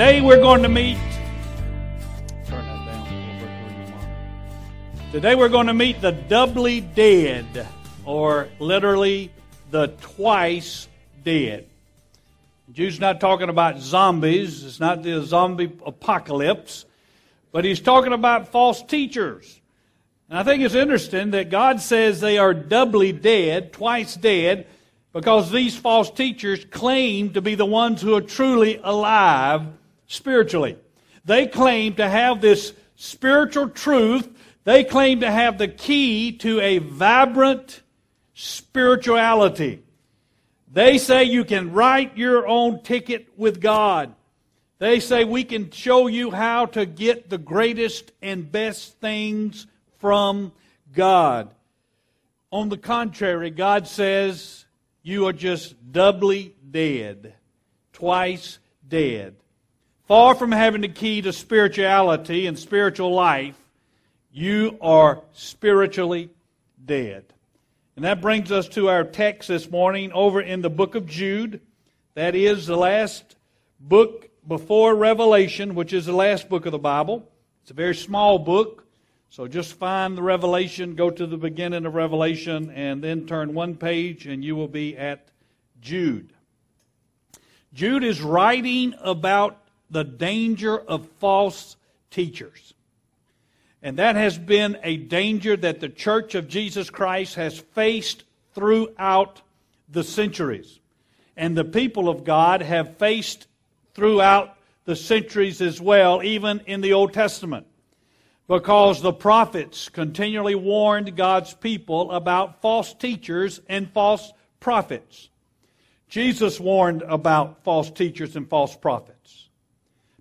Today we're going to meet. Turn that down. Today we're going to meet the doubly dead, or literally the twice dead. Jude's not talking about zombies, it's not the zombie apocalypse, but he's talking about false teachers. And I think it's interesting that God says they are doubly dead, twice dead, because these false teachers claim to be the ones who are truly alive spiritually. They claim to have this spiritual truth. They claim to have the key to a vibrant spirituality. They say you can write your own ticket with God. They say we can show you how to get the greatest and best things from God. On the contrary, God says you are just doubly dead, twice dead. Far from having the key to spirituality and spiritual life, you are spiritually dead. And that brings us to our text this morning over in the book of Jude. That is the last book before Revelation, which is the last book of the Bible. It's a very small book. So just find the Revelation, go to the beginning of Revelation, and then turn one page, and you will be at Jude. Jude is writing about the danger of false teachers. And that has been a danger that the Church of Jesus Christ has faced throughout the centuries. And the people of God have faced throughout the centuries as well, even in the Old Testament. Because the prophets continually warned God's people about false teachers and false prophets. Jesus warned about false teachers and false prophets.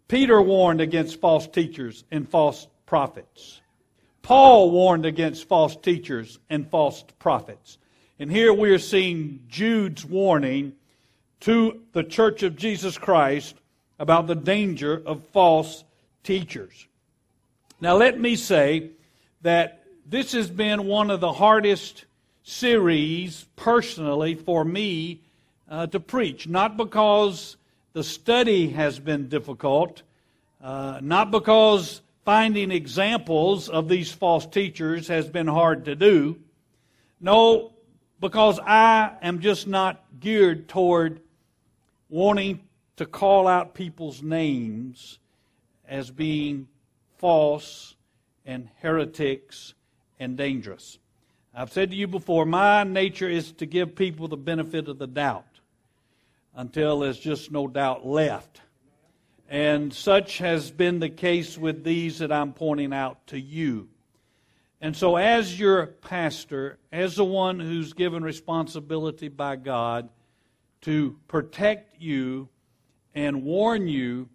Peter warned against false teachers and false prophets. Paul warned against false teachers and false prophets. And here we are seeing Jude's warning to the church of Jesus Christ about the danger of false teachers. Now, let me say that this has been one of the hardest series, personally, for me uh, to preach. Not because the study has been difficult, uh, not because finding examples of these false teachers has been hard to do. No, because I am just not geared toward wanting to call out people's names as being false and heretics and dangerous. I've said to you before, my nature is to give people the benefit of the doubt until there's just no doubt left. And such has been the case with these that I'm pointing out to you. And so, as your pastor, as the one who's given responsibility by God to protect you and warn you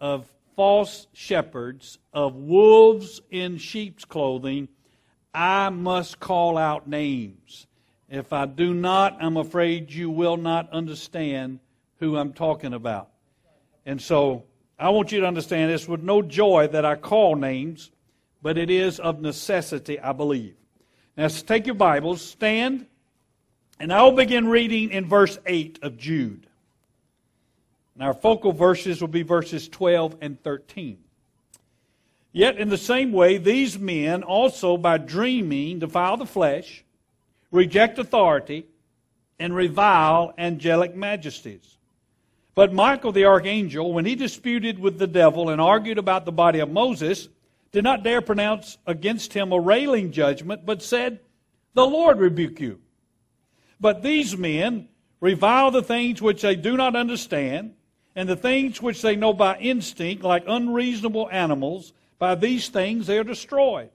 of false shepherds, of wolves in sheep's clothing, I must call out names. If I do not, I'm afraid you will not understand who I'm talking about. And so I want you to understand this with no joy that I call names, but it is of necessity, I believe. Now, take your Bibles, stand, and I'll begin reading in verse 8 of Jude. And our focal verses will be verses 12 and 13. Yet, in the same way, these men also, by dreaming, defile the flesh, reject authority, and revile angelic majesties. But Michael the archangel, when he disputed with the devil and argued about the body of Moses, did not dare pronounce against him a railing judgment, but said, The Lord rebuke you. But these men revile the things which they do not understand and the things which they know by instinct, like unreasonable animals, by these things they are destroyed.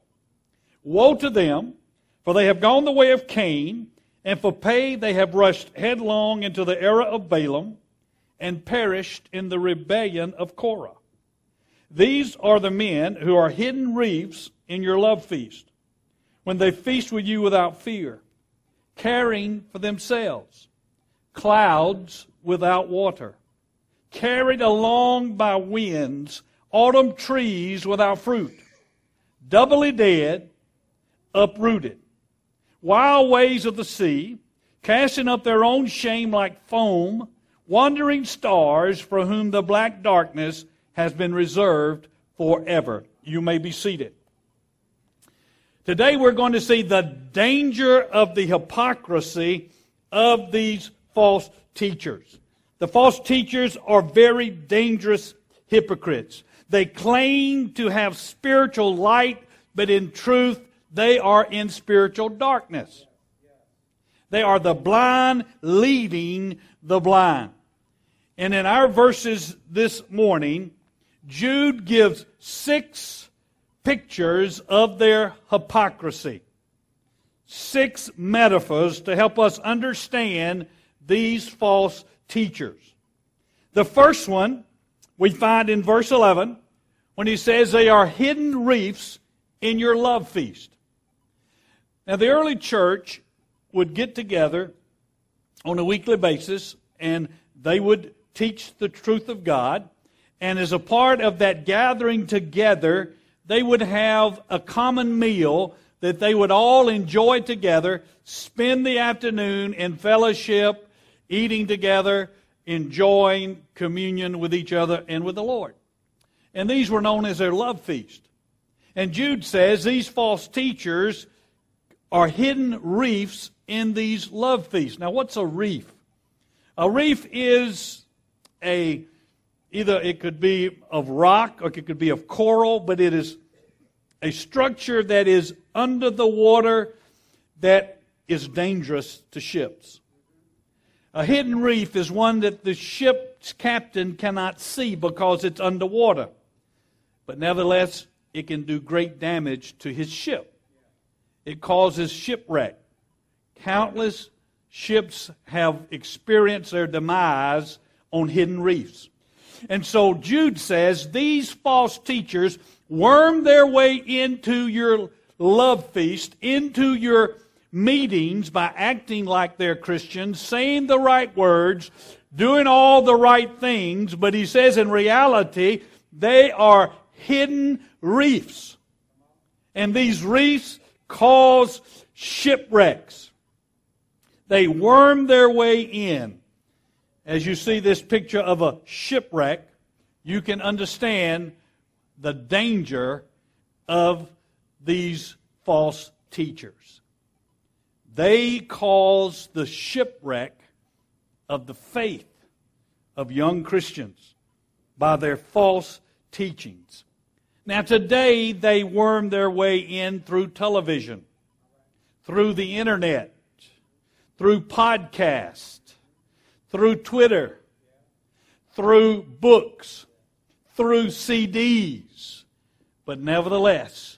Woe to them, for they have gone the way of Cain, and for pay they have rushed headlong into the error of Balaam, and perished in the rebellion of Korah. These are the men who are hidden reefs in your love feast, when they feast with you without fear, caring for themselves, clouds without water carried along by winds, autumn trees without fruit, doubly dead, uprooted, wild waves of the sea, casting up their own shame like foam, wandering stars for whom the black darkness has been reserved forever. You may be seated. Today we're going to see the danger of the hypocrisy of these false teachers. The false teachers are very dangerous hypocrites. They claim to have spiritual light, but in truth, they are in spiritual darkness. They are the blind leading the blind. And in our verses this morning, Jude gives six pictures of their hypocrisy. Six metaphors to help us understand these false teachers. The first one we find in verse 11 when he says they are hidden reefs in your love feast. Now, the early church would get together on a weekly basis and they would teach the truth of God. And as a part of that gathering together, they would have a common meal that they would all enjoy together, spend the afternoon in fellowship, eating together, enjoying communion with each other and with the Lord. And these were known as their love feast. And Jude says these false teachers are hidden reefs in these love feasts. Now, what's a reef? A reef is a either it could be of rock or it could be of coral, but it is a structure that is under the water that is dangerous to ships. A hidden reef is one that the ship's captain cannot see because it's underwater. But nevertheless, it can do great damage to his ship. It causes shipwreck. Countless ships have experienced their demise on hidden reefs. And so Jude says these false teachers worm their way into your love feast, into your meetings by acting like they're Christians, saying the right words, doing all the right things, but he says in reality, they are hidden reefs. And these reefs cause shipwrecks. They worm their way in. As you see this picture of a shipwreck, you can understand the danger of these false teachers. They cause the shipwreck of the faith of young Christians by their false teachings. Now, today, they worm their way in through television, through the internet, through podcast, through Twitter, through books, through CDs. But nevertheless,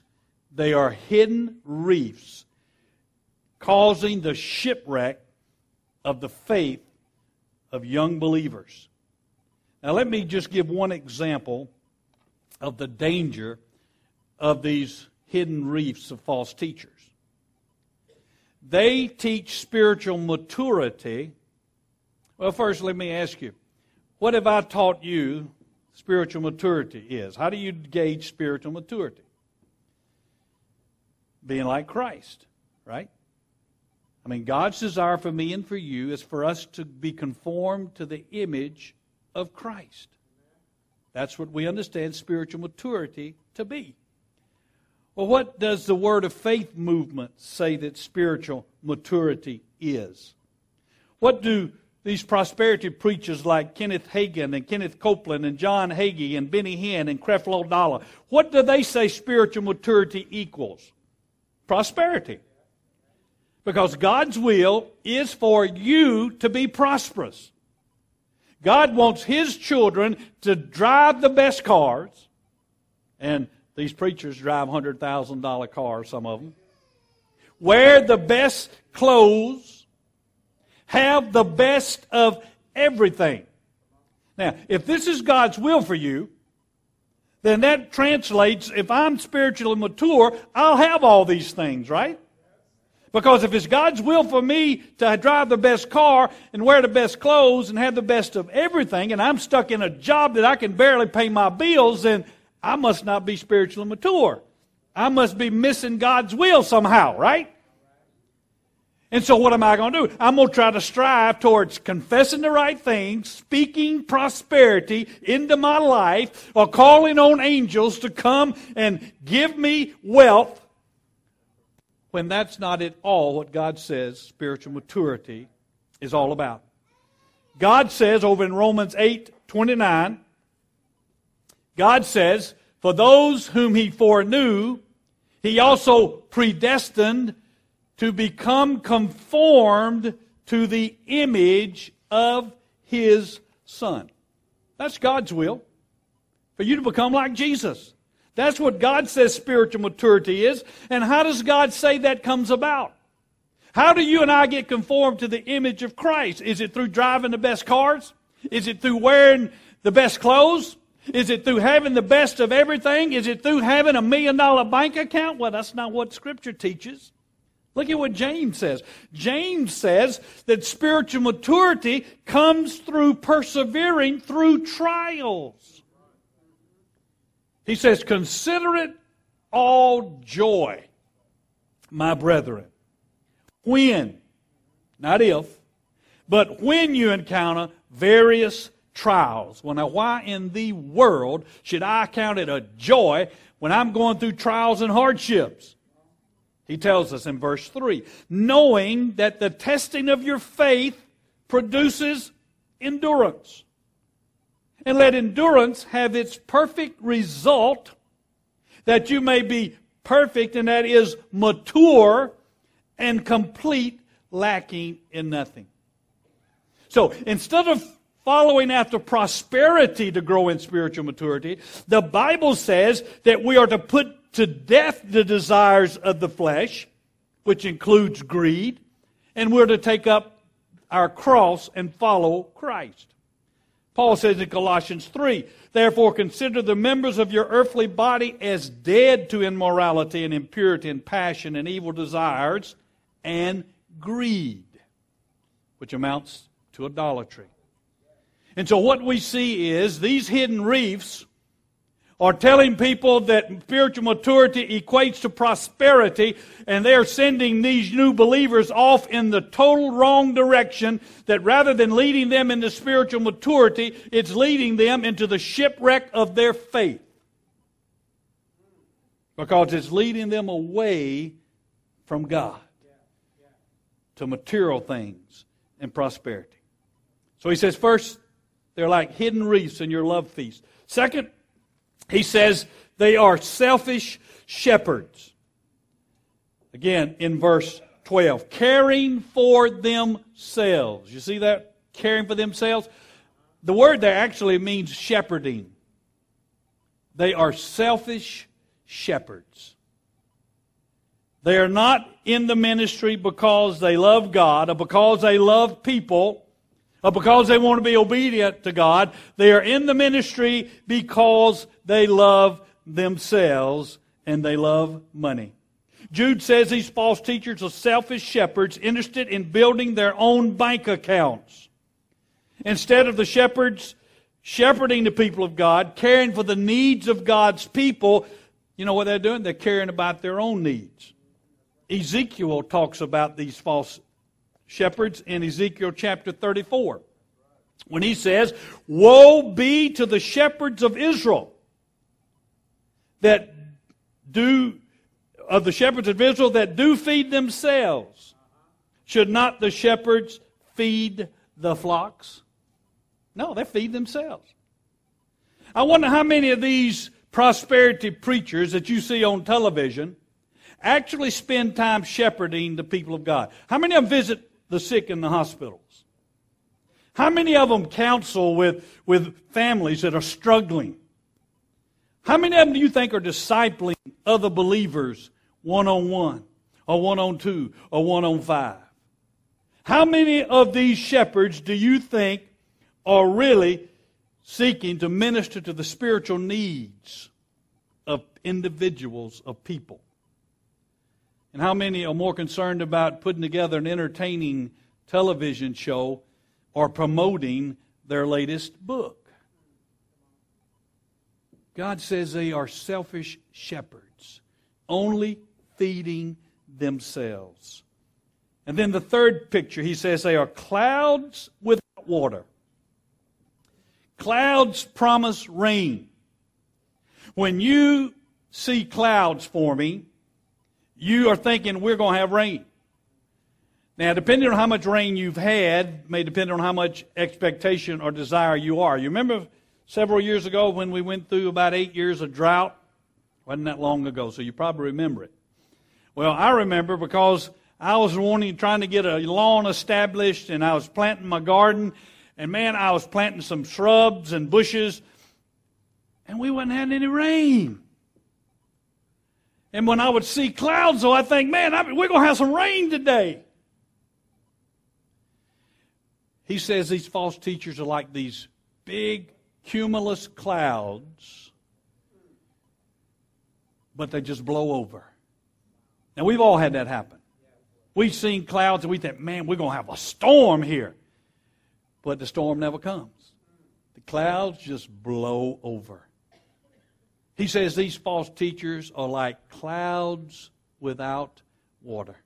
they are hidden reefs causing the shipwreck of the faith of young believers. Now, let me just give one example of the danger of these hidden reefs of false teachers. They teach spiritual maturity. Well, first, let me ask you what have I taught you spiritual maturity is? How do you gauge spiritual maturity? Being like Christ, right? I mean, God's desire for me and for you is for us to be conformed to the image of Christ. That's what we understand spiritual maturity to be. Well, what does the Word of Faith movement say that spiritual maturity is? What do these prosperity preachers like Kenneth Hagin and Kenneth Copeland and John Hagee and Benny Hinn and Creflo Dollar, what do they say spiritual maturity equals? Prosperity. Because God's will is for you to be prosperous. God wants His children to drive the best cars, and these preachers drive $100,000 cars, some of them. Wear the best clothes, have the best of everything. Now, if this is God's will for you, then that translates if I'm spiritually mature, I'll have all these things, right? Because if it's God's will for me to drive the best car and wear the best clothes and have the best of everything, and I'm stuck in a job that I can barely pay my bills, then I must not be spiritually mature. I must be missing God's will somehow, right? And so, what am I going to do? I'm going to try to strive towards confessing the right things, speaking prosperity into my life, or calling on angels to come and give me wealth when that's not at all what God says spiritual maturity is all about. God says over in Romans 8 29, God says, For those whom he foreknew, he also predestined to become conformed to the image of his Son. That's God's will. For you to become like Jesus. That's what God says spiritual maturity is. And how does God say that comes about? How do you and I get conformed to the image of Christ? Is it through driving the best cars? Is it through wearing the best clothes? Is it through having the best of everything? Is it through having a million dollar bank account? Well, that's not what Scripture teaches. Look at what James says. James says that spiritual maturity comes through persevering through trials. He says, Consider it all joy, my brethren when, not if, but when you encounter various trials. Well, now, why in the world should I count it a joy when I'm going through trials and hardships? He tells us in verse 3 knowing that the testing of your faith produces endurance. And let endurance have its perfect result, that you may be perfect, and that is mature and complete, lacking in nothing. So instead of following after prosperity to grow in spiritual maturity, the Bible says that we are to put to death the desires of the flesh, which includes greed, and we're to take up our cross and follow Christ. Paul says in Colossians 3 Therefore, consider the members of your earthly body as dead to immorality and impurity and passion and evil desires and greed, which amounts to idolatry. And so, what we see is these hidden reefs are telling people that spiritual maturity equates to prosperity, and they are sending these new believers off in the total wrong direction. That rather than leading them into spiritual maturity, it's leading them into the shipwreck of their faith. Because it's leading them away from God to material things and prosperity. So he says, first, they're like hidden reefs in your love feast. Second, he says they are selfish shepherds. Again, in verse 12, caring for themselves. You see that? Caring for themselves? The word there actually means shepherding. They are selfish shepherds. They are not in the ministry because they love God or because they love people because they want to be obedient to God. They are in the ministry because they love themselves and they love money. Jude says these false teachers are selfish shepherds interested in building their own bank accounts. Instead of the shepherds shepherding the people of God, caring for the needs of God's people, you know what they're doing? They're caring about their own needs. Ezekiel talks about these false shepherds in Ezekiel chapter 34 when he says, Woe be to the shepherds of Israel that do, of the shepherds of Israel that do feed themselves. Should not the shepherds feed the flocks? No, they feed themselves. I wonder how many of these prosperity preachers that you see on television actually spend time shepherding the people of God. How many of them visit the sick in the hospitals? How many of them counsel with, with families that are struggling? How many of them do you think are discipling other believers one on one, or one on two, or one on five? How many of these shepherds do you think are really seeking to minister to the spiritual needs of individuals, of people? And how many are more concerned about putting together an entertaining television show or promoting their latest book? God says they are selfish shepherds, only feeding themselves. And then the third picture, he says they are clouds without water. Clouds promise rain. When you see clouds forming, you are thinking we're going to have rain. Now, depending on how much rain you've had, may depend on how much expectation or desire you are. You remember several years ago when we went through about eight years of drought? Wasn't that long ago, so you probably remember it. Well, I remember because I was wanting, trying to get a lawn established, and I was planting my garden, and man, I was planting some shrubs and bushes, and we wasn't having any rain. And when I would see clouds, though, I think, man, I, we're going to have some rain today. He says these false teachers are like these big cumulus clouds, but they just blow over. Now, we've all had that happen. We've seen clouds and we think, man, we're going to have a storm here. But the storm never comes. The clouds just blow over. He says these false teachers are like clouds without water.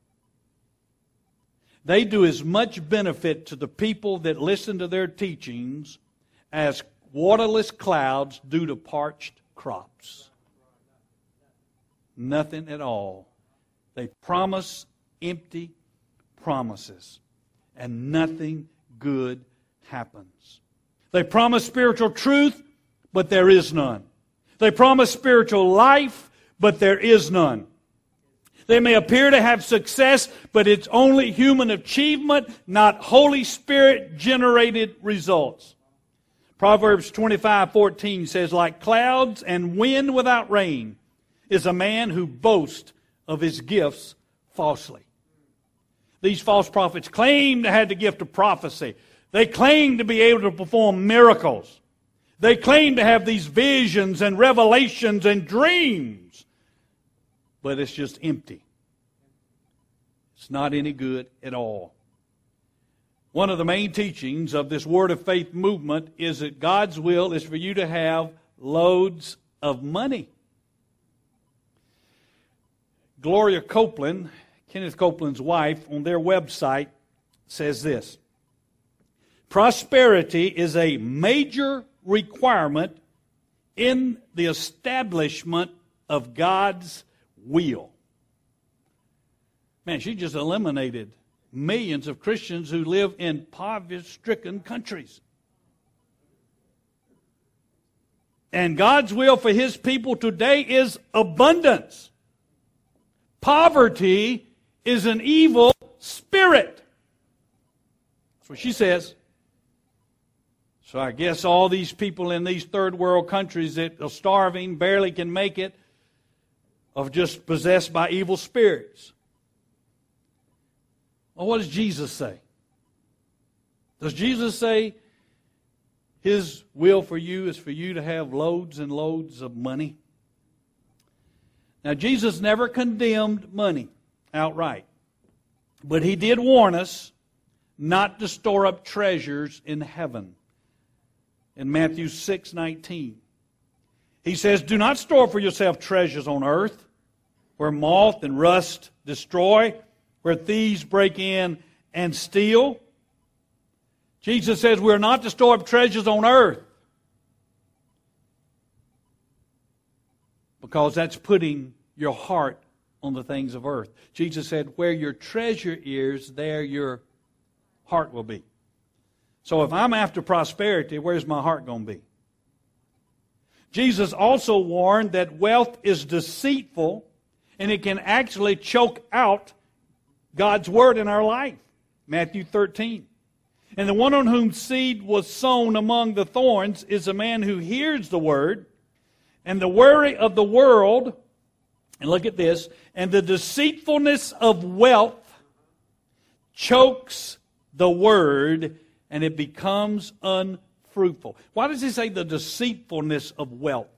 They do as much benefit to the people that listen to their teachings as waterless clouds do to parched crops. Nothing at all. They promise empty promises, and nothing good happens. They promise spiritual truth, but there is none. They promise spiritual life, but there is none. They may appear to have success, but it's only human achievement, not Holy Spirit generated results. Proverbs 25:14 says like clouds and wind without rain is a man who boasts of his gifts falsely. These false prophets claim to have the gift of prophecy. They claim to be able to perform miracles. They claim to have these visions and revelations and dreams, but it's just empty. It's not any good at all. One of the main teachings of this Word of Faith movement is that God's will is for you to have loads of money. Gloria Copeland, Kenneth Copeland's wife, on their website says this Prosperity is a major requirement in the establishment of God's will. Man, she just eliminated millions of Christians who live in poverty stricken countries. And God's will for His people today is abundance. Poverty is an evil spirit. That's what she says. So I guess all these people in these third world countries that are starving, barely can make it, are just possessed by evil spirits. Well, what does Jesus say? Does Jesus say his will for you is for you to have loads and loads of money? Now, Jesus never condemned money outright, but he did warn us not to store up treasures in heaven in Matthew 6 19. He says, Do not store for yourself treasures on earth, where moth and rust destroy, where thieves break in and steal. Jesus says we're not to store up treasures on earth because that's putting your heart on the things of earth. Jesus said, Where your treasure is, there your heart will be. So if I'm after prosperity, where's my heart going to be? Jesus also warned that wealth is deceitful and it can actually choke out God's word in our life. Matthew 13. And the one on whom seed was sown among the thorns is a man who hears the word, and the worry of the world, and look at this, and the deceitfulness of wealth chokes the word, and it becomes unfruitful. Why does he say the deceitfulness of wealth?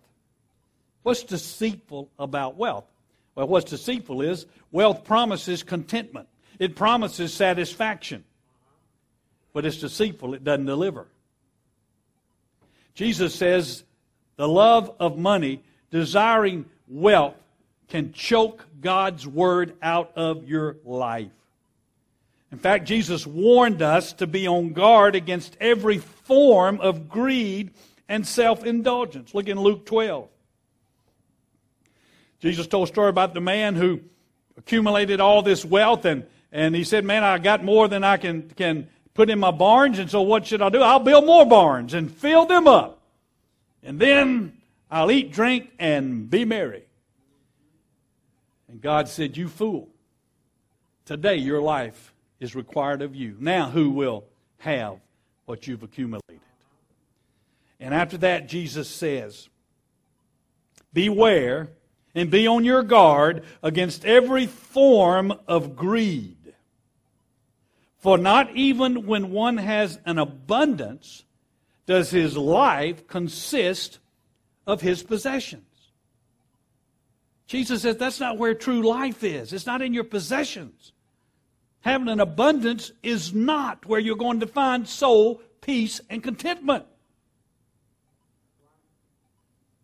What's deceitful about wealth? Well, what's deceitful is wealth promises contentment, it promises satisfaction, but it's deceitful, it doesn't deliver. Jesus says the love of money, desiring wealth, can choke God's word out of your life. In fact, Jesus warned us to be on guard against every form of greed and self indulgence. Look in Luke 12. Jesus told a story about the man who accumulated all this wealth and, and he said, Man, I got more than I can, can put in my barns, and so what should I do? I'll build more barns and fill them up. And then I'll eat, drink, and be merry. And God said, You fool. Today your life is required of you. Now, who will have what you've accumulated? And after that, Jesus says, Beware and be on your guard against every form of greed. For not even when one has an abundance does his life consist of his possessions. Jesus says that's not where true life is. It's not in your possessions. Having an abundance is not where you're going to find soul, peace, and contentment.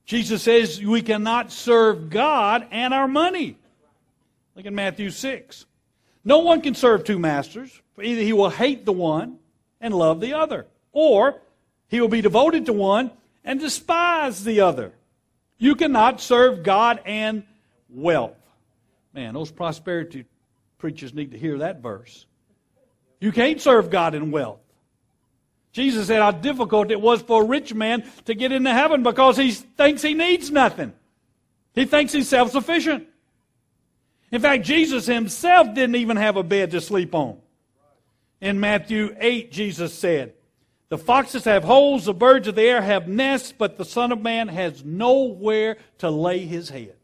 Jesus says we cannot serve God and our money. Look at Matthew 6. No one can serve two masters, for either he will hate the one and love the other, or he will be devoted to one and despise the other. You cannot serve God and wealth. Man, those prosperity Preachers need to hear that verse. You can't serve God in wealth. Jesus said how difficult it was for a rich man to get into heaven because he thinks he needs nothing. He thinks he's self sufficient. In fact, Jesus himself didn't even have a bed to sleep on. In Matthew 8, Jesus said, The foxes have holes, the birds of the air have nests, but the Son of Man has nowhere to lay his head.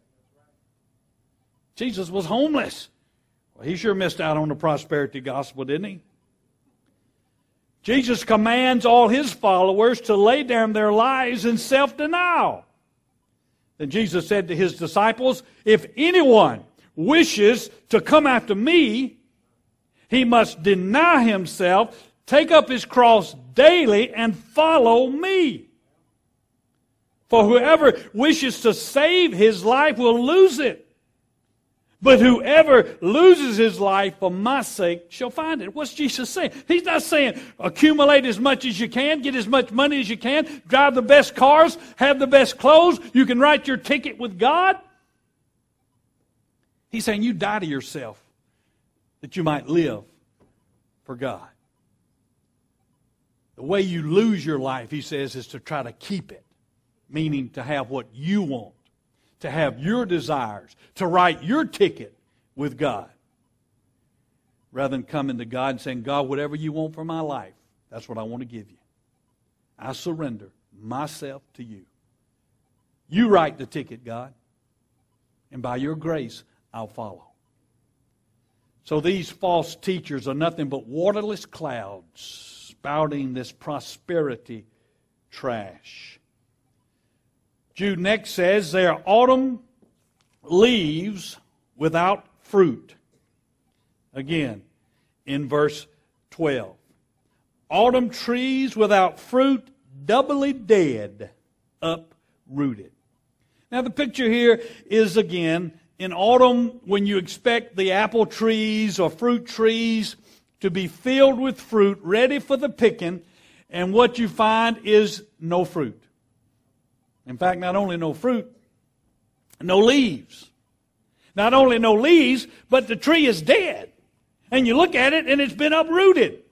Jesus was homeless. Well, he sure missed out on the prosperity gospel, didn't he? Jesus commands all his followers to lay down their lives in self denial. Then Jesus said to his disciples, If anyone wishes to come after me, he must deny himself, take up his cross daily, and follow me. For whoever wishes to save his life will lose it. But whoever loses his life for my sake shall find it. What's Jesus saying? He's not saying accumulate as much as you can, get as much money as you can, drive the best cars, have the best clothes, you can write your ticket with God. He's saying you die to yourself that you might live for God. The way you lose your life, he says, is to try to keep it, meaning to have what you want to have your desires, to write your ticket with God. Rather than coming to God and saying, God, whatever you want for my life, that's what I want to give you. I surrender myself to you. You write the ticket, God, and by your grace, I'll follow. So these false teachers are nothing but waterless clouds spouting this prosperity trash. Jude next says they are autumn leaves without fruit. Again, in verse 12. Autumn trees without fruit, doubly dead, uprooted. Now, the picture here is again in autumn when you expect the apple trees or fruit trees to be filled with fruit, ready for the picking, and what you find is no fruit. In fact, not only no fruit, no leaves. Not only no leaves, but the tree is dead. And you look at it and it's been uprooted.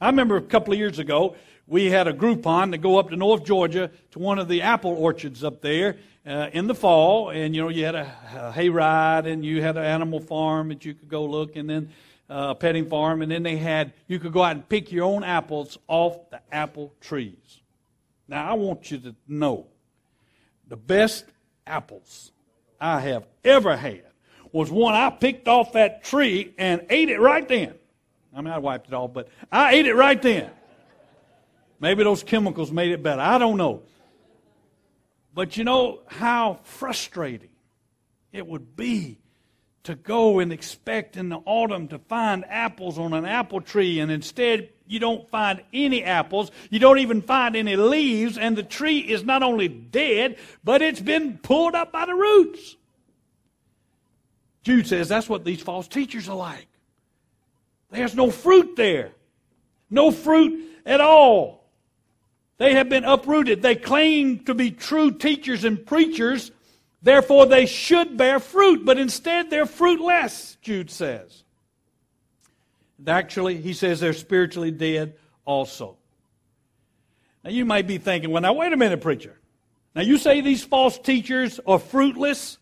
I remember a couple of years ago, we had a Groupon to go up to North Georgia to one of the apple orchards up there uh, in the fall. And, you know, you had a, a hayride and you had an animal farm that you could go look and then uh, a petting farm. And then they had, you could go out and pick your own apples off the apple trees. Now, I want you to know the best apples I have ever had was one I picked off that tree and ate it right then. I mean, I wiped it off, but I ate it right then. Maybe those chemicals made it better. I don't know. But you know how frustrating it would be to go and expect in the autumn to find apples on an apple tree, and instead you don't find any apples, you don't even find any leaves, and the tree is not only dead, but it's been pulled up by the roots. Jude says that's what these false teachers are like. There's no fruit there. No fruit at all. They have been uprooted. They claim to be true teachers and preachers, therefore they should bear fruit, but instead they're fruitless, Jude says. Actually, he says they're spiritually dead also. Now you might be thinking, well, now wait a minute, preacher. Now you say these false teachers are fruitless,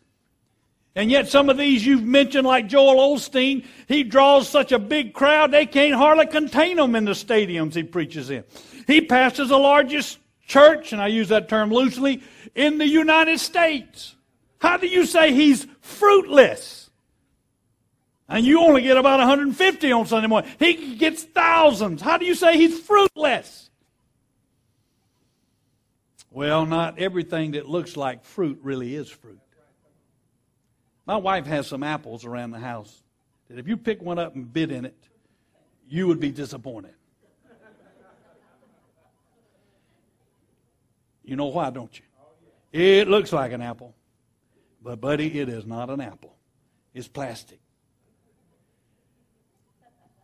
and yet some of these you've mentioned, like Joel Osteen, he draws such a big crowd they can't hardly contain them in the stadiums he preaches in. He pastors the largest church, and I use that term loosely, in the United States. How do you say he's fruitless? And you only get about 150 on Sunday morning. He gets thousands. How do you say he's fruitless? Well, not everything that looks like fruit really is fruit. My wife has some apples around the house that if you pick one up and bit in it, you would be disappointed. You know why, don't you? It looks like an apple, but, buddy, it is not an apple. It's plastic.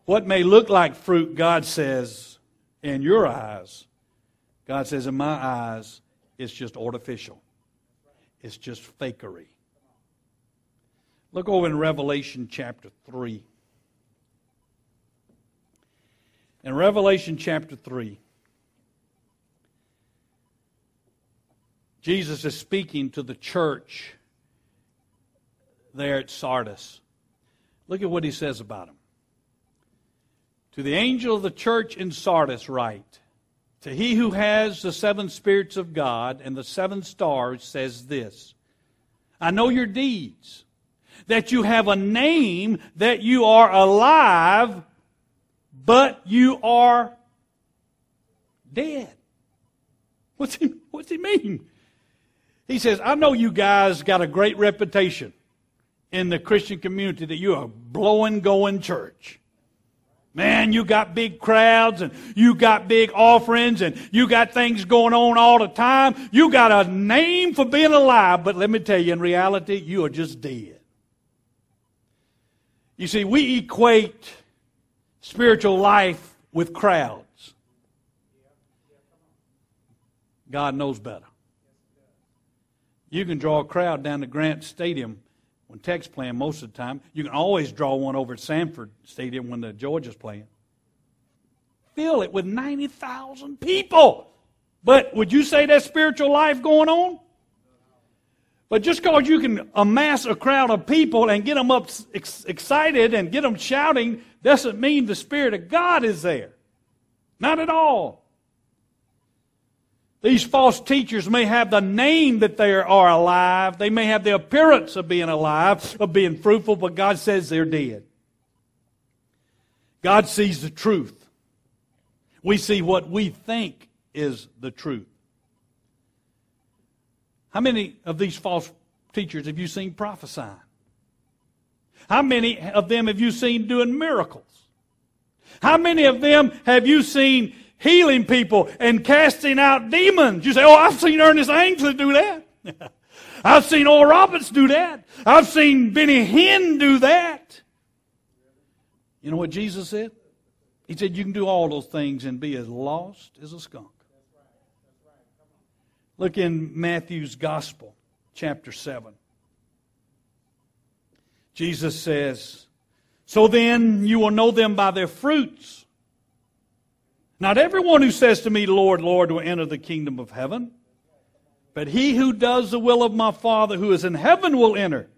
What may look like fruit, God says, in your eyes, God says, in my eyes, it's just artificial. It's just fakery. Look over in Revelation chapter 3. In Revelation chapter 3, Jesus is speaking to the church there at Sardis. Look at what he says about him. To the angel of the church in Sardis, write To he who has the seven spirits of God and the seven stars says this I know your deeds, that you have a name, that you are alive, but you are dead. What's he, what's he mean? He says, I know you guys got a great reputation in the Christian community that you're a blowing going church. Man, you got big crowds and you got big offerings and you got things going on all the time. You got a name for being alive, but let me tell you, in reality, you are just dead. You see, we equate spiritual life with crowds. God knows better. You can draw a crowd down to Grant Stadium when Tech's playing most of the time. You can always draw one over at Sanford Stadium when the Georgia's playing. Fill it with 90,000 people. But would you say that's spiritual life going on? But just because you can amass a crowd of people and get them up ex- excited and get them shouting doesn't mean the Spirit of God is there. Not at all. These false teachers may have the name that they are alive. They may have the appearance of being alive, of being fruitful, but God says they're dead. God sees the truth. We see what we think is the truth. How many of these false teachers have you seen prophesying? How many of them have you seen doing miracles? How many of them have you seen healing people and casting out demons. You say, Oh, I've seen Ernest Angley do that. I've seen Oral Roberts do that. I've seen Benny Hinn do that. You know what Jesus said? He said, You can do all those things and be as lost as a skunk. Look in Matthew's Gospel, chapter 7. Jesus says, So then you will know them by their fruits. Not everyone who says to me, Lord, Lord, will enter the kingdom of heaven, but he who does the will of my Father who is in heaven will enter.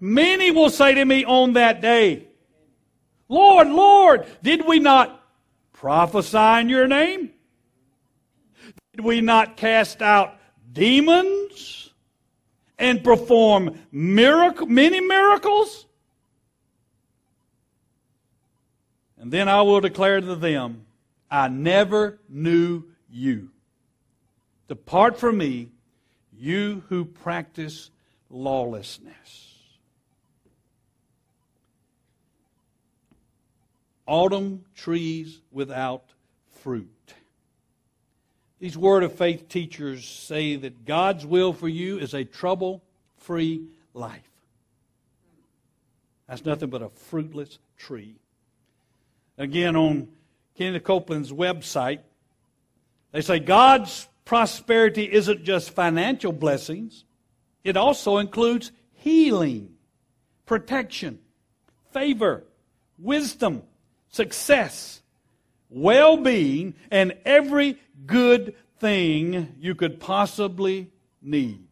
Many will say to me on that day, Lord, Lord, did we not prophesy in your name? Did we not cast out demons and perform miracle, many miracles? And then I will declare to them, I never knew you. Depart from me, you who practice lawlessness. Autumn trees without fruit. These Word of Faith teachers say that God's will for you is a trouble free life. That's nothing but a fruitless tree. again on Kenneth Copeland's website. They say God's prosperity isn't just financial blessings, it also includes healing, protection, favor, wisdom, success, well being, and every good thing you could possibly need.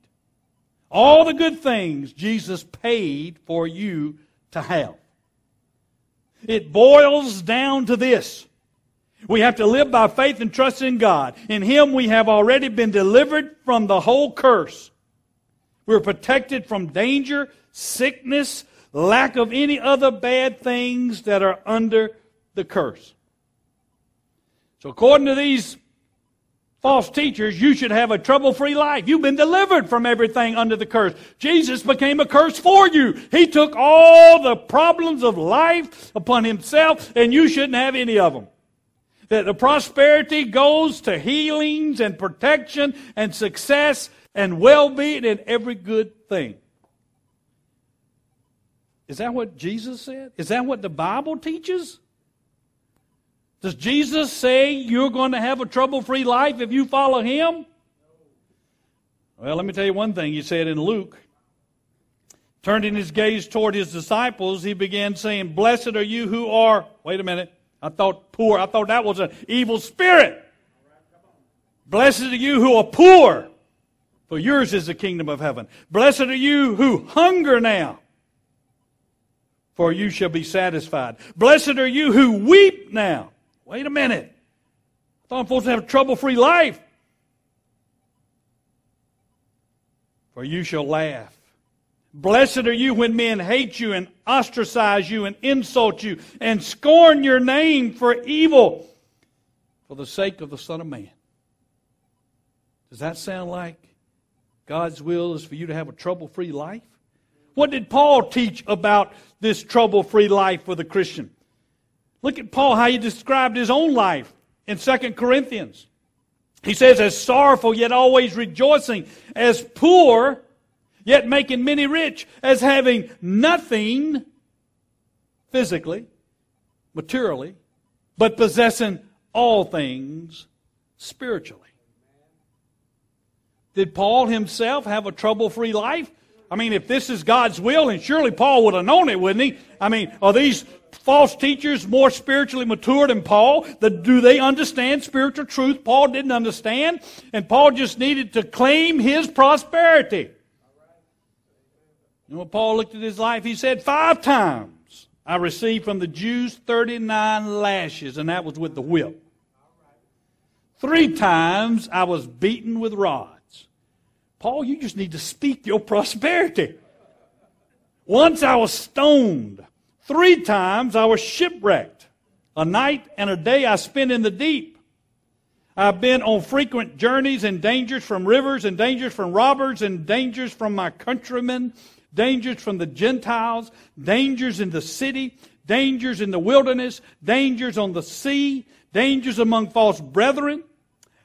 All the good things Jesus paid for you to have. It boils down to this. We have to live by faith and trust in God. In Him we have already been delivered from the whole curse. We're protected from danger, sickness, lack of any other bad things that are under the curse. So according to these false teachers, you should have a trouble free life. You've been delivered from everything under the curse. Jesus became a curse for you. He took all the problems of life upon himself, and you shouldn't have any of them. That the prosperity goes to healings and protection and success and well being and every good thing. Is that what Jesus said? Is that what the Bible teaches? Does Jesus say you're going to have a trouble free life if you follow him? Well, let me tell you one thing he said in Luke. Turning his gaze toward his disciples, he began saying, Blessed are you who are, wait a minute, I thought poor, I thought that was an evil spirit. Blessed are you who are poor, for yours is the kingdom of heaven. Blessed are you who hunger now, for you shall be satisfied. Blessed are you who weep now, Wait a minute. I thought I'm supposed to have a trouble free life. For you shall laugh. Blessed are you when men hate you and ostracize you and insult you and scorn your name for evil for the sake of the Son of Man. Does that sound like God's will is for you to have a trouble free life? What did Paul teach about this trouble free life for the Christian? Look at Paul, how he described his own life in 2 Corinthians. He says, as sorrowful, yet always rejoicing, as poor, yet making many rich, as having nothing physically, materially, but possessing all things spiritually. Did Paul himself have a trouble free life? I mean, if this is God's will, and surely Paul would have known it, wouldn't he? I mean, are these false teachers more spiritually mature than Paul? Do they understand spiritual truth Paul didn't understand? And Paul just needed to claim his prosperity. And when Paul looked at his life, he said, Five times I received from the Jews 39 lashes, and that was with the whip. Three times I was beaten with rods. Paul, you just need to speak your prosperity. Once I was stoned. Three times I was shipwrecked. A night and a day I spent in the deep. I've been on frequent journeys and dangers from rivers and dangers from robbers and dangers from my countrymen, dangers from the Gentiles, dangers in the city, dangers in the wilderness, dangers on the sea, dangers among false brethren.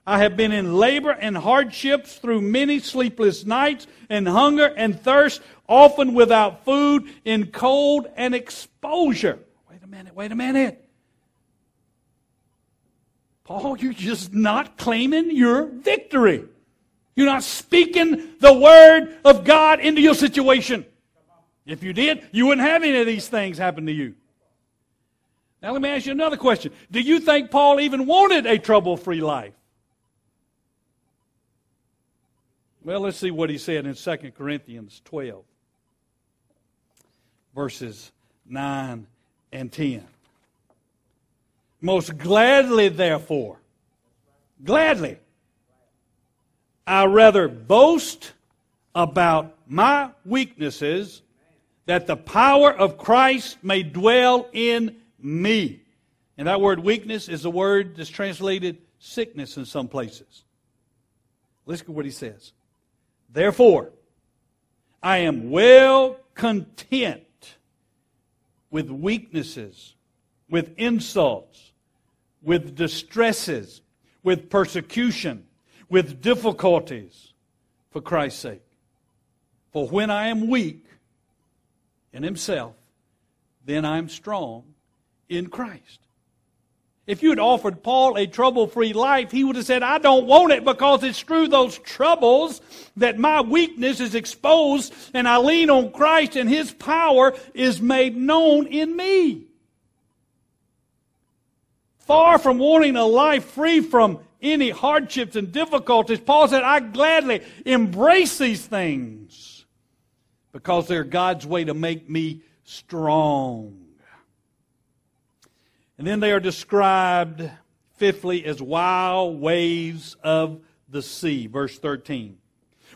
I have been in labor and hardships through many sleepless nights and hunger and thirst often without food, in cold and exposure. Wait a minute, wait a minute. Paul, you're just not claiming your victory. You're not speaking the word of God into your situation. If you did, you wouldn't have any of these things happen to you. Now, let me ask you another question. Do you think Paul even wanted a trouble free life? Well, let's see what he said in 2 Corinthians 12 verses 9 and 10. Most gladly, therefore, gladly, I rather boast about my weaknesses that the power of Christ may dwell in me. And that word weakness is a word that's translated sickness in some places. Listen to what he says. Therefore, I am well content with weaknesses, with insults, with distresses, with persecution, with difficulties for Christ's sake. For when I am weak in Himself, then I am strong in Christ. If you had offered Paul a trouble free life, he would have said, I don't want it because it's through those troubles that my weakness is exposed and I lean on Christ and his power is made known in me. Far from wanting a life free from any hardships and difficulties, Paul said, I gladly embrace these things because they're God's way to make me strong. And then they are described, fifthly, as wild waves of the sea. Verse 13.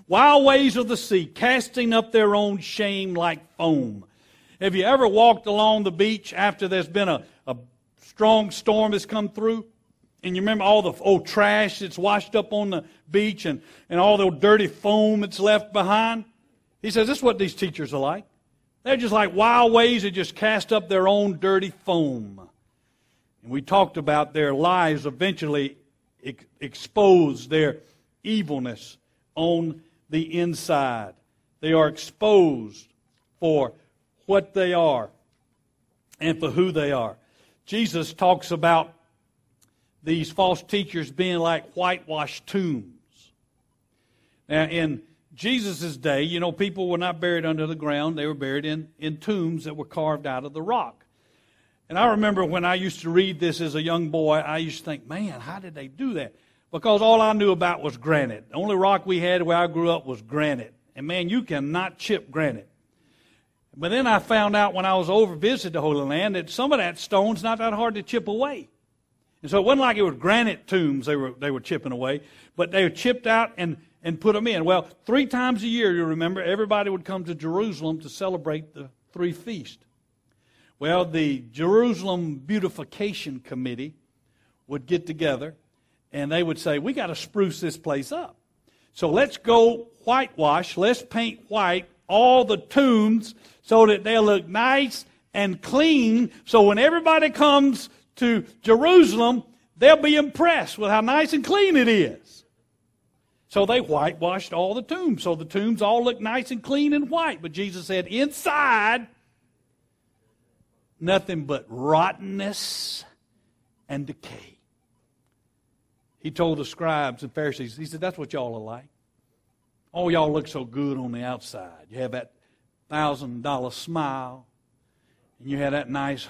Wild waves of the sea, casting up their own shame like foam. Have you ever walked along the beach after there's been a, a strong storm has come through? And you remember all the old trash that's washed up on the beach and, and all the dirty foam that's left behind? He says, this is what these teachers are like. They're just like wild waves that just cast up their own dirty foam. And we talked about their lives eventually ex- expose their evilness on the inside. They are exposed for what they are and for who they are. Jesus talks about these false teachers being like whitewashed tombs. Now, in Jesus' day, you know, people were not buried under the ground, they were buried in, in tombs that were carved out of the rock. And I remember when I used to read this as a young boy, I used to think, man, how did they do that? Because all I knew about was granite. The only rock we had where I grew up was granite. And man, you cannot chip granite. But then I found out when I was over visiting the Holy Land that some of that stone's not that hard to chip away. And so it wasn't like it was granite tombs they were, they were chipping away, but they were chipped out and, and put them in. Well, three times a year, you remember, everybody would come to Jerusalem to celebrate the three feasts. Well, the Jerusalem Beautification Committee would get together and they would say, We got to spruce this place up. So let's go whitewash, let's paint white all the tombs so that they'll look nice and clean. So when everybody comes to Jerusalem, they'll be impressed with how nice and clean it is. So they whitewashed all the tombs. So the tombs all look nice and clean and white. But Jesus said, inside, nothing but rottenness and decay. He told the scribes and Pharisees, he said, That's what y'all are like. Oh, y'all look so good on the outside. You have that thousand dollar smile, and you have that nice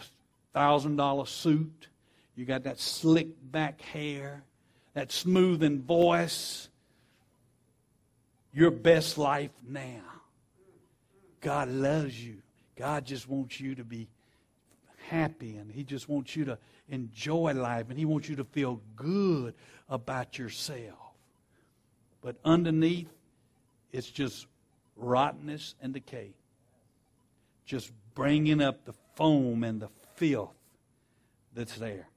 thousand dollar suit. You got that slick back hair, that smoothing voice. Your best life now. God loves you. God just wants you to be happy and He just wants you to enjoy life and He wants you to feel good about yourself. But underneath, it's just rottenness and decay. Just bringing up the foam and the filth that's there.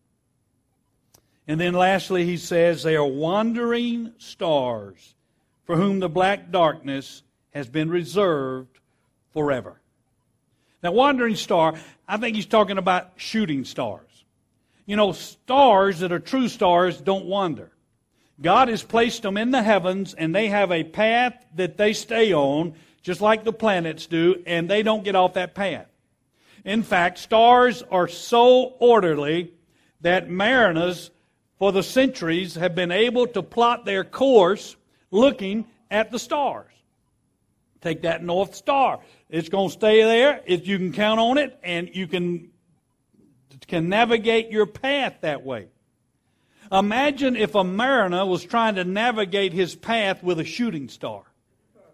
And then lastly, he says, they are wandering stars for whom the black darkness has been reserved forever. Now, wandering star, I think he's talking about shooting stars. You know, stars that are true stars don't wander. God has placed them in the heavens and they have a path that they stay on, just like the planets do, and they don't get off that path. In fact, stars are so orderly that mariners for the centuries have been able to plot their course looking at the stars. Take that North Star. It's going to stay there. If you can count on it, and you can can navigate your path that way. Imagine if a mariner was trying to navigate his path with a shooting star.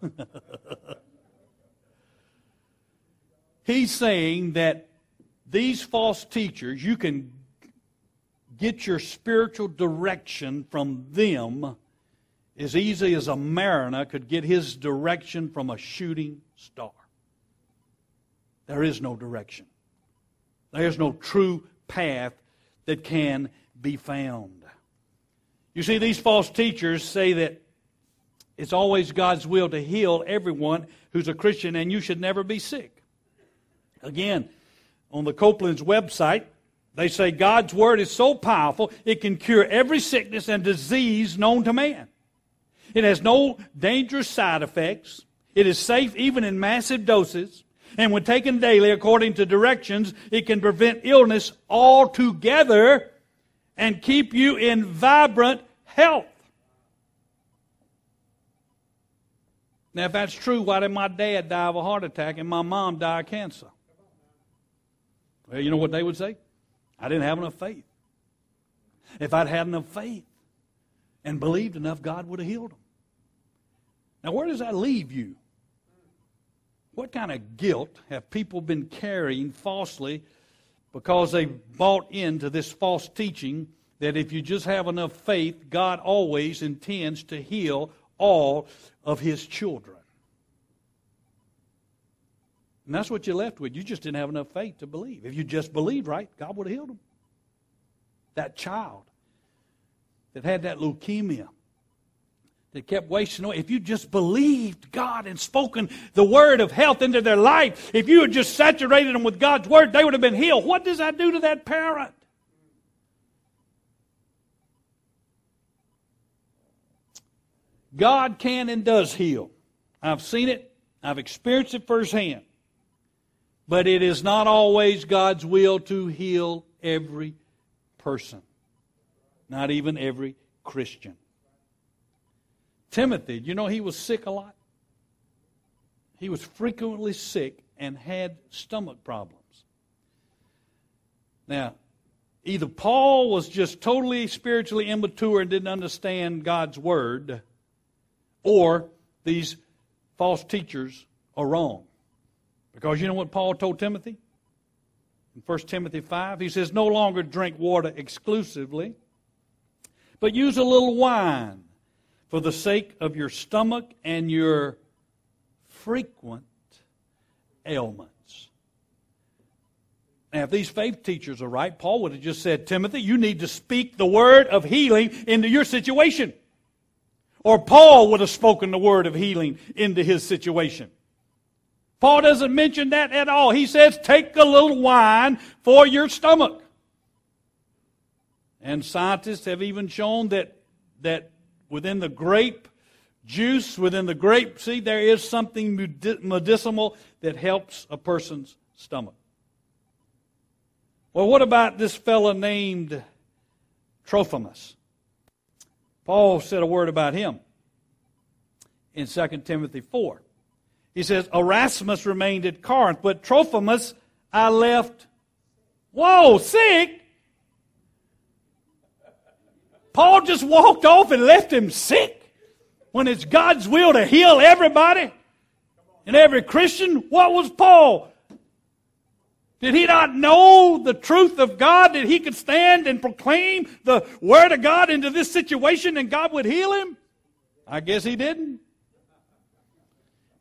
He's saying that these false teachers, you can get your spiritual direction from them as easy as a mariner could get his direction from a shooting star. There is no direction. There is no true path that can be found. You see, these false teachers say that it's always God's will to heal everyone who's a Christian and you should never be sick. Again, on the Copeland's website, they say God's word is so powerful it can cure every sickness and disease known to man. It has no dangerous side effects. It is safe even in massive doses. And when taken daily according to directions, it can prevent illness altogether and keep you in vibrant health. Now, if that's true, why did my dad die of a heart attack and my mom die of cancer? Well, you know what they would say? I didn't have enough faith. If I'd had enough faith and believed enough, God would have healed them. Now, where does that leave you? What kind of guilt have people been carrying falsely because they bought into this false teaching that if you just have enough faith, God always intends to heal all of his children. And that's what you're left with. You just didn't have enough faith to believe. If you just believed right, God would have healed them. That child that had that leukemia that kept wasting away. If you just believed God and spoken the word of health into their life, if you had just saturated them with God's word, they would have been healed. What does that do to that parent? God can and does heal. I've seen it, I've experienced it firsthand. But it is not always God's will to heal every person, not even every Christian. Timothy, you know he was sick a lot? He was frequently sick and had stomach problems. Now, either Paul was just totally spiritually immature and didn't understand God's word, or these false teachers are wrong. Because you know what Paul told Timothy? In 1 Timothy 5, he says, No longer drink water exclusively, but use a little wine for the sake of your stomach and your frequent ailments. Now, if these faith teachers are right, Paul would have just said, Timothy, you need to speak the word of healing into your situation. Or Paul would have spoken the word of healing into his situation. Paul doesn't mention that at all. He says, take a little wine for your stomach. And scientists have even shown that, that within the grape juice, within the grape seed, there is something medicinal that helps a person's stomach. Well, what about this fellow named Trophimus? Paul said a word about him in 2 Timothy 4. He says, Erastus remained at Corinth, but Trophimus I left. Whoa, sick? Paul just walked off and left him sick when it's God's will to heal everybody and every Christian. What was Paul? Did he not know the truth of God that he could stand and proclaim the word of God into this situation and God would heal him? I guess he didn't.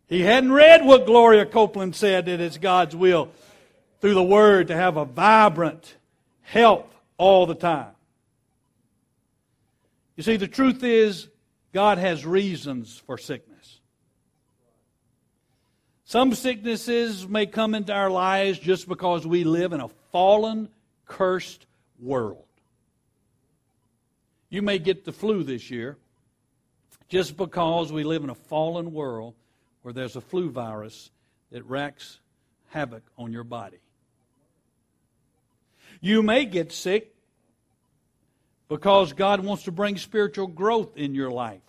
He hadn't read what Gloria Copeland said that it's God's will through the word to have a vibrant health all the time. You see, the truth is, God has reasons for sickness. Some sicknesses may come into our lives just because we live in a fallen, cursed world. You may get the flu this year just because we live in a fallen world where there's a flu virus that wreaks havoc on your body. You may get sick because God wants to bring spiritual growth in your life.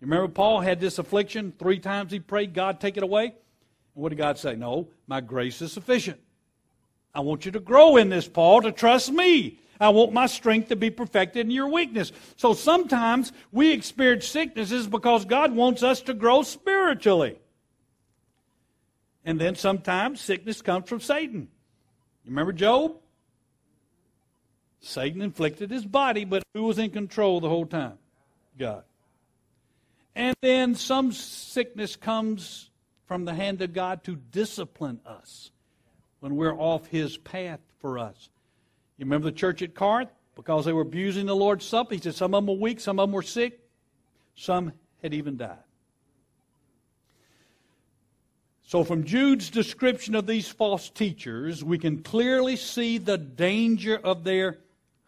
You remember Paul had this affliction. Three times he prayed, God, take it away. And what did God say? No, my grace is sufficient. I want you to grow in this, Paul, to trust me. I want my strength to be perfected in your weakness. So sometimes we experience sicknesses because God wants us to grow spiritually. And then sometimes sickness comes from Satan. You remember Job? Satan inflicted his body, but who was in control the whole time? God. And then some sickness comes from the hand of God to discipline us when we're off His path for us. You remember the church at Corinth? Because they were abusing the Lord's Supper, He said some of them were weak, some of them were sick, some had even died. So, from Jude's description of these false teachers, we can clearly see the danger of their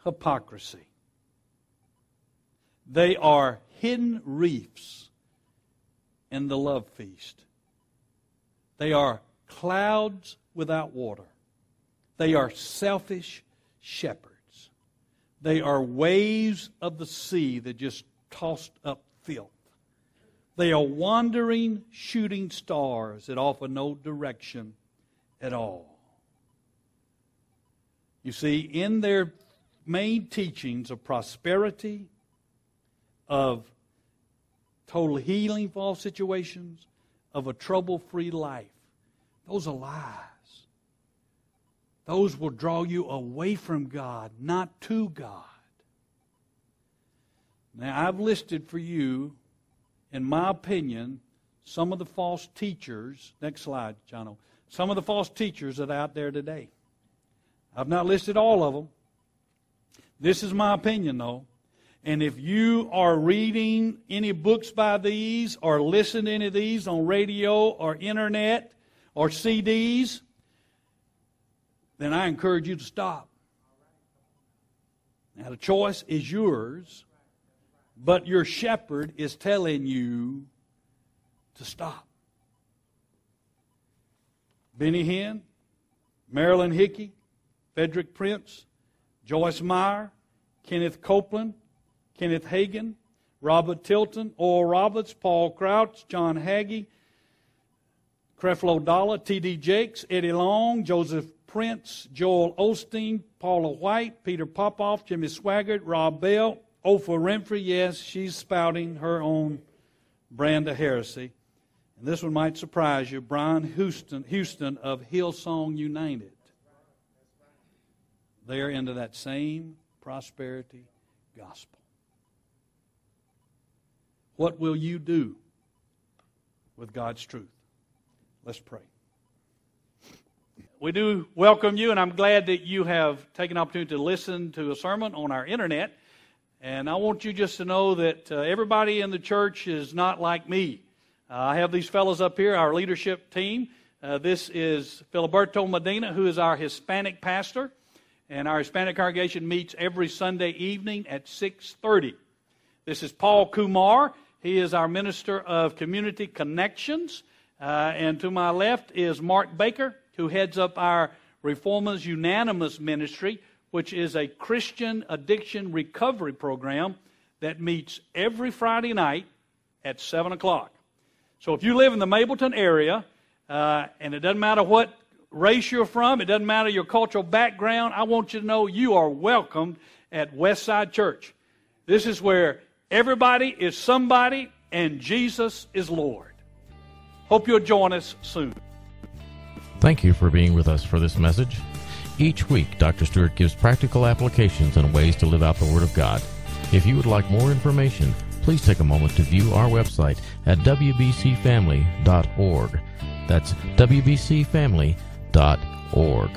hypocrisy. They are hidden reefs in the love feast. They are clouds without water. They are selfish shepherds. They are waves of the sea that just tossed up filth. They are wandering shooting stars that offer no direction at all. You see, in their main teachings of prosperity, of total healing for all situations, of a trouble free life, those are lies. Those will draw you away from God, not to God. Now, I've listed for you, in my opinion, some of the false teachers. Next slide, John. Some of the false teachers that are out there today. I've not listed all of them. This is my opinion, though. And if you are reading any books by these or listen to any of these on radio or internet or CDs, then I encourage you to stop. Now, the choice is yours, but your shepherd is telling you to stop. Benny Hinn, Marilyn Hickey, Frederick Price, Joyce Meyer, Kenneth Copeland, Kenneth Hagin, Robert Tilton, Oral Roberts, Paul Crouch, John Hagee, Creflo Dollar, T.D. Jakes, Eddie Long, Joseph Prince, Joel Osteen, Paula White, Peter Popoff, Jimmy Swaggart, Rob Bell, Oprah Winfrey. Yes, she's spouting her own brand of heresy. And this one might surprise you Brian Houston, Houston of Hillsong United. They are into that same prosperity gospel. What will you do with God's truth? Let's pray. We do welcome you, and I'm glad that you have taken opportunity to listen to a sermon on our internet. And I want you just to know that uh, everybody in the church is not like me. Uh, I have these fellows up here, our leadership team. Uh, this is Filiberto Medina, who is our Hispanic pastor and our Hispanic congregation meets every Sunday evening at 6:30. This is Paul Kumar. He is our minister of community connections, uh, and to my left is Mark Baker, who heads up our Reformers Unanimous Ministry, which is a Christian addiction recovery program that meets every Friday night at 7 o'clock. So if you live in the Mableton area, uh, and it doesn't matter what race you're from, it doesn't matter your cultural background, I want you to know you are welcomed at Westside Church. This is where everybody is somebody and Jesus is Lord. Hope you'll join us soon. Thank you for being with us for this message. Each week, Dr. Stewart gives practical applications and ways to live out the Word of God. If you would like more information, please take a moment to view our website at wbcfamily.org. That's wbcfamily.org.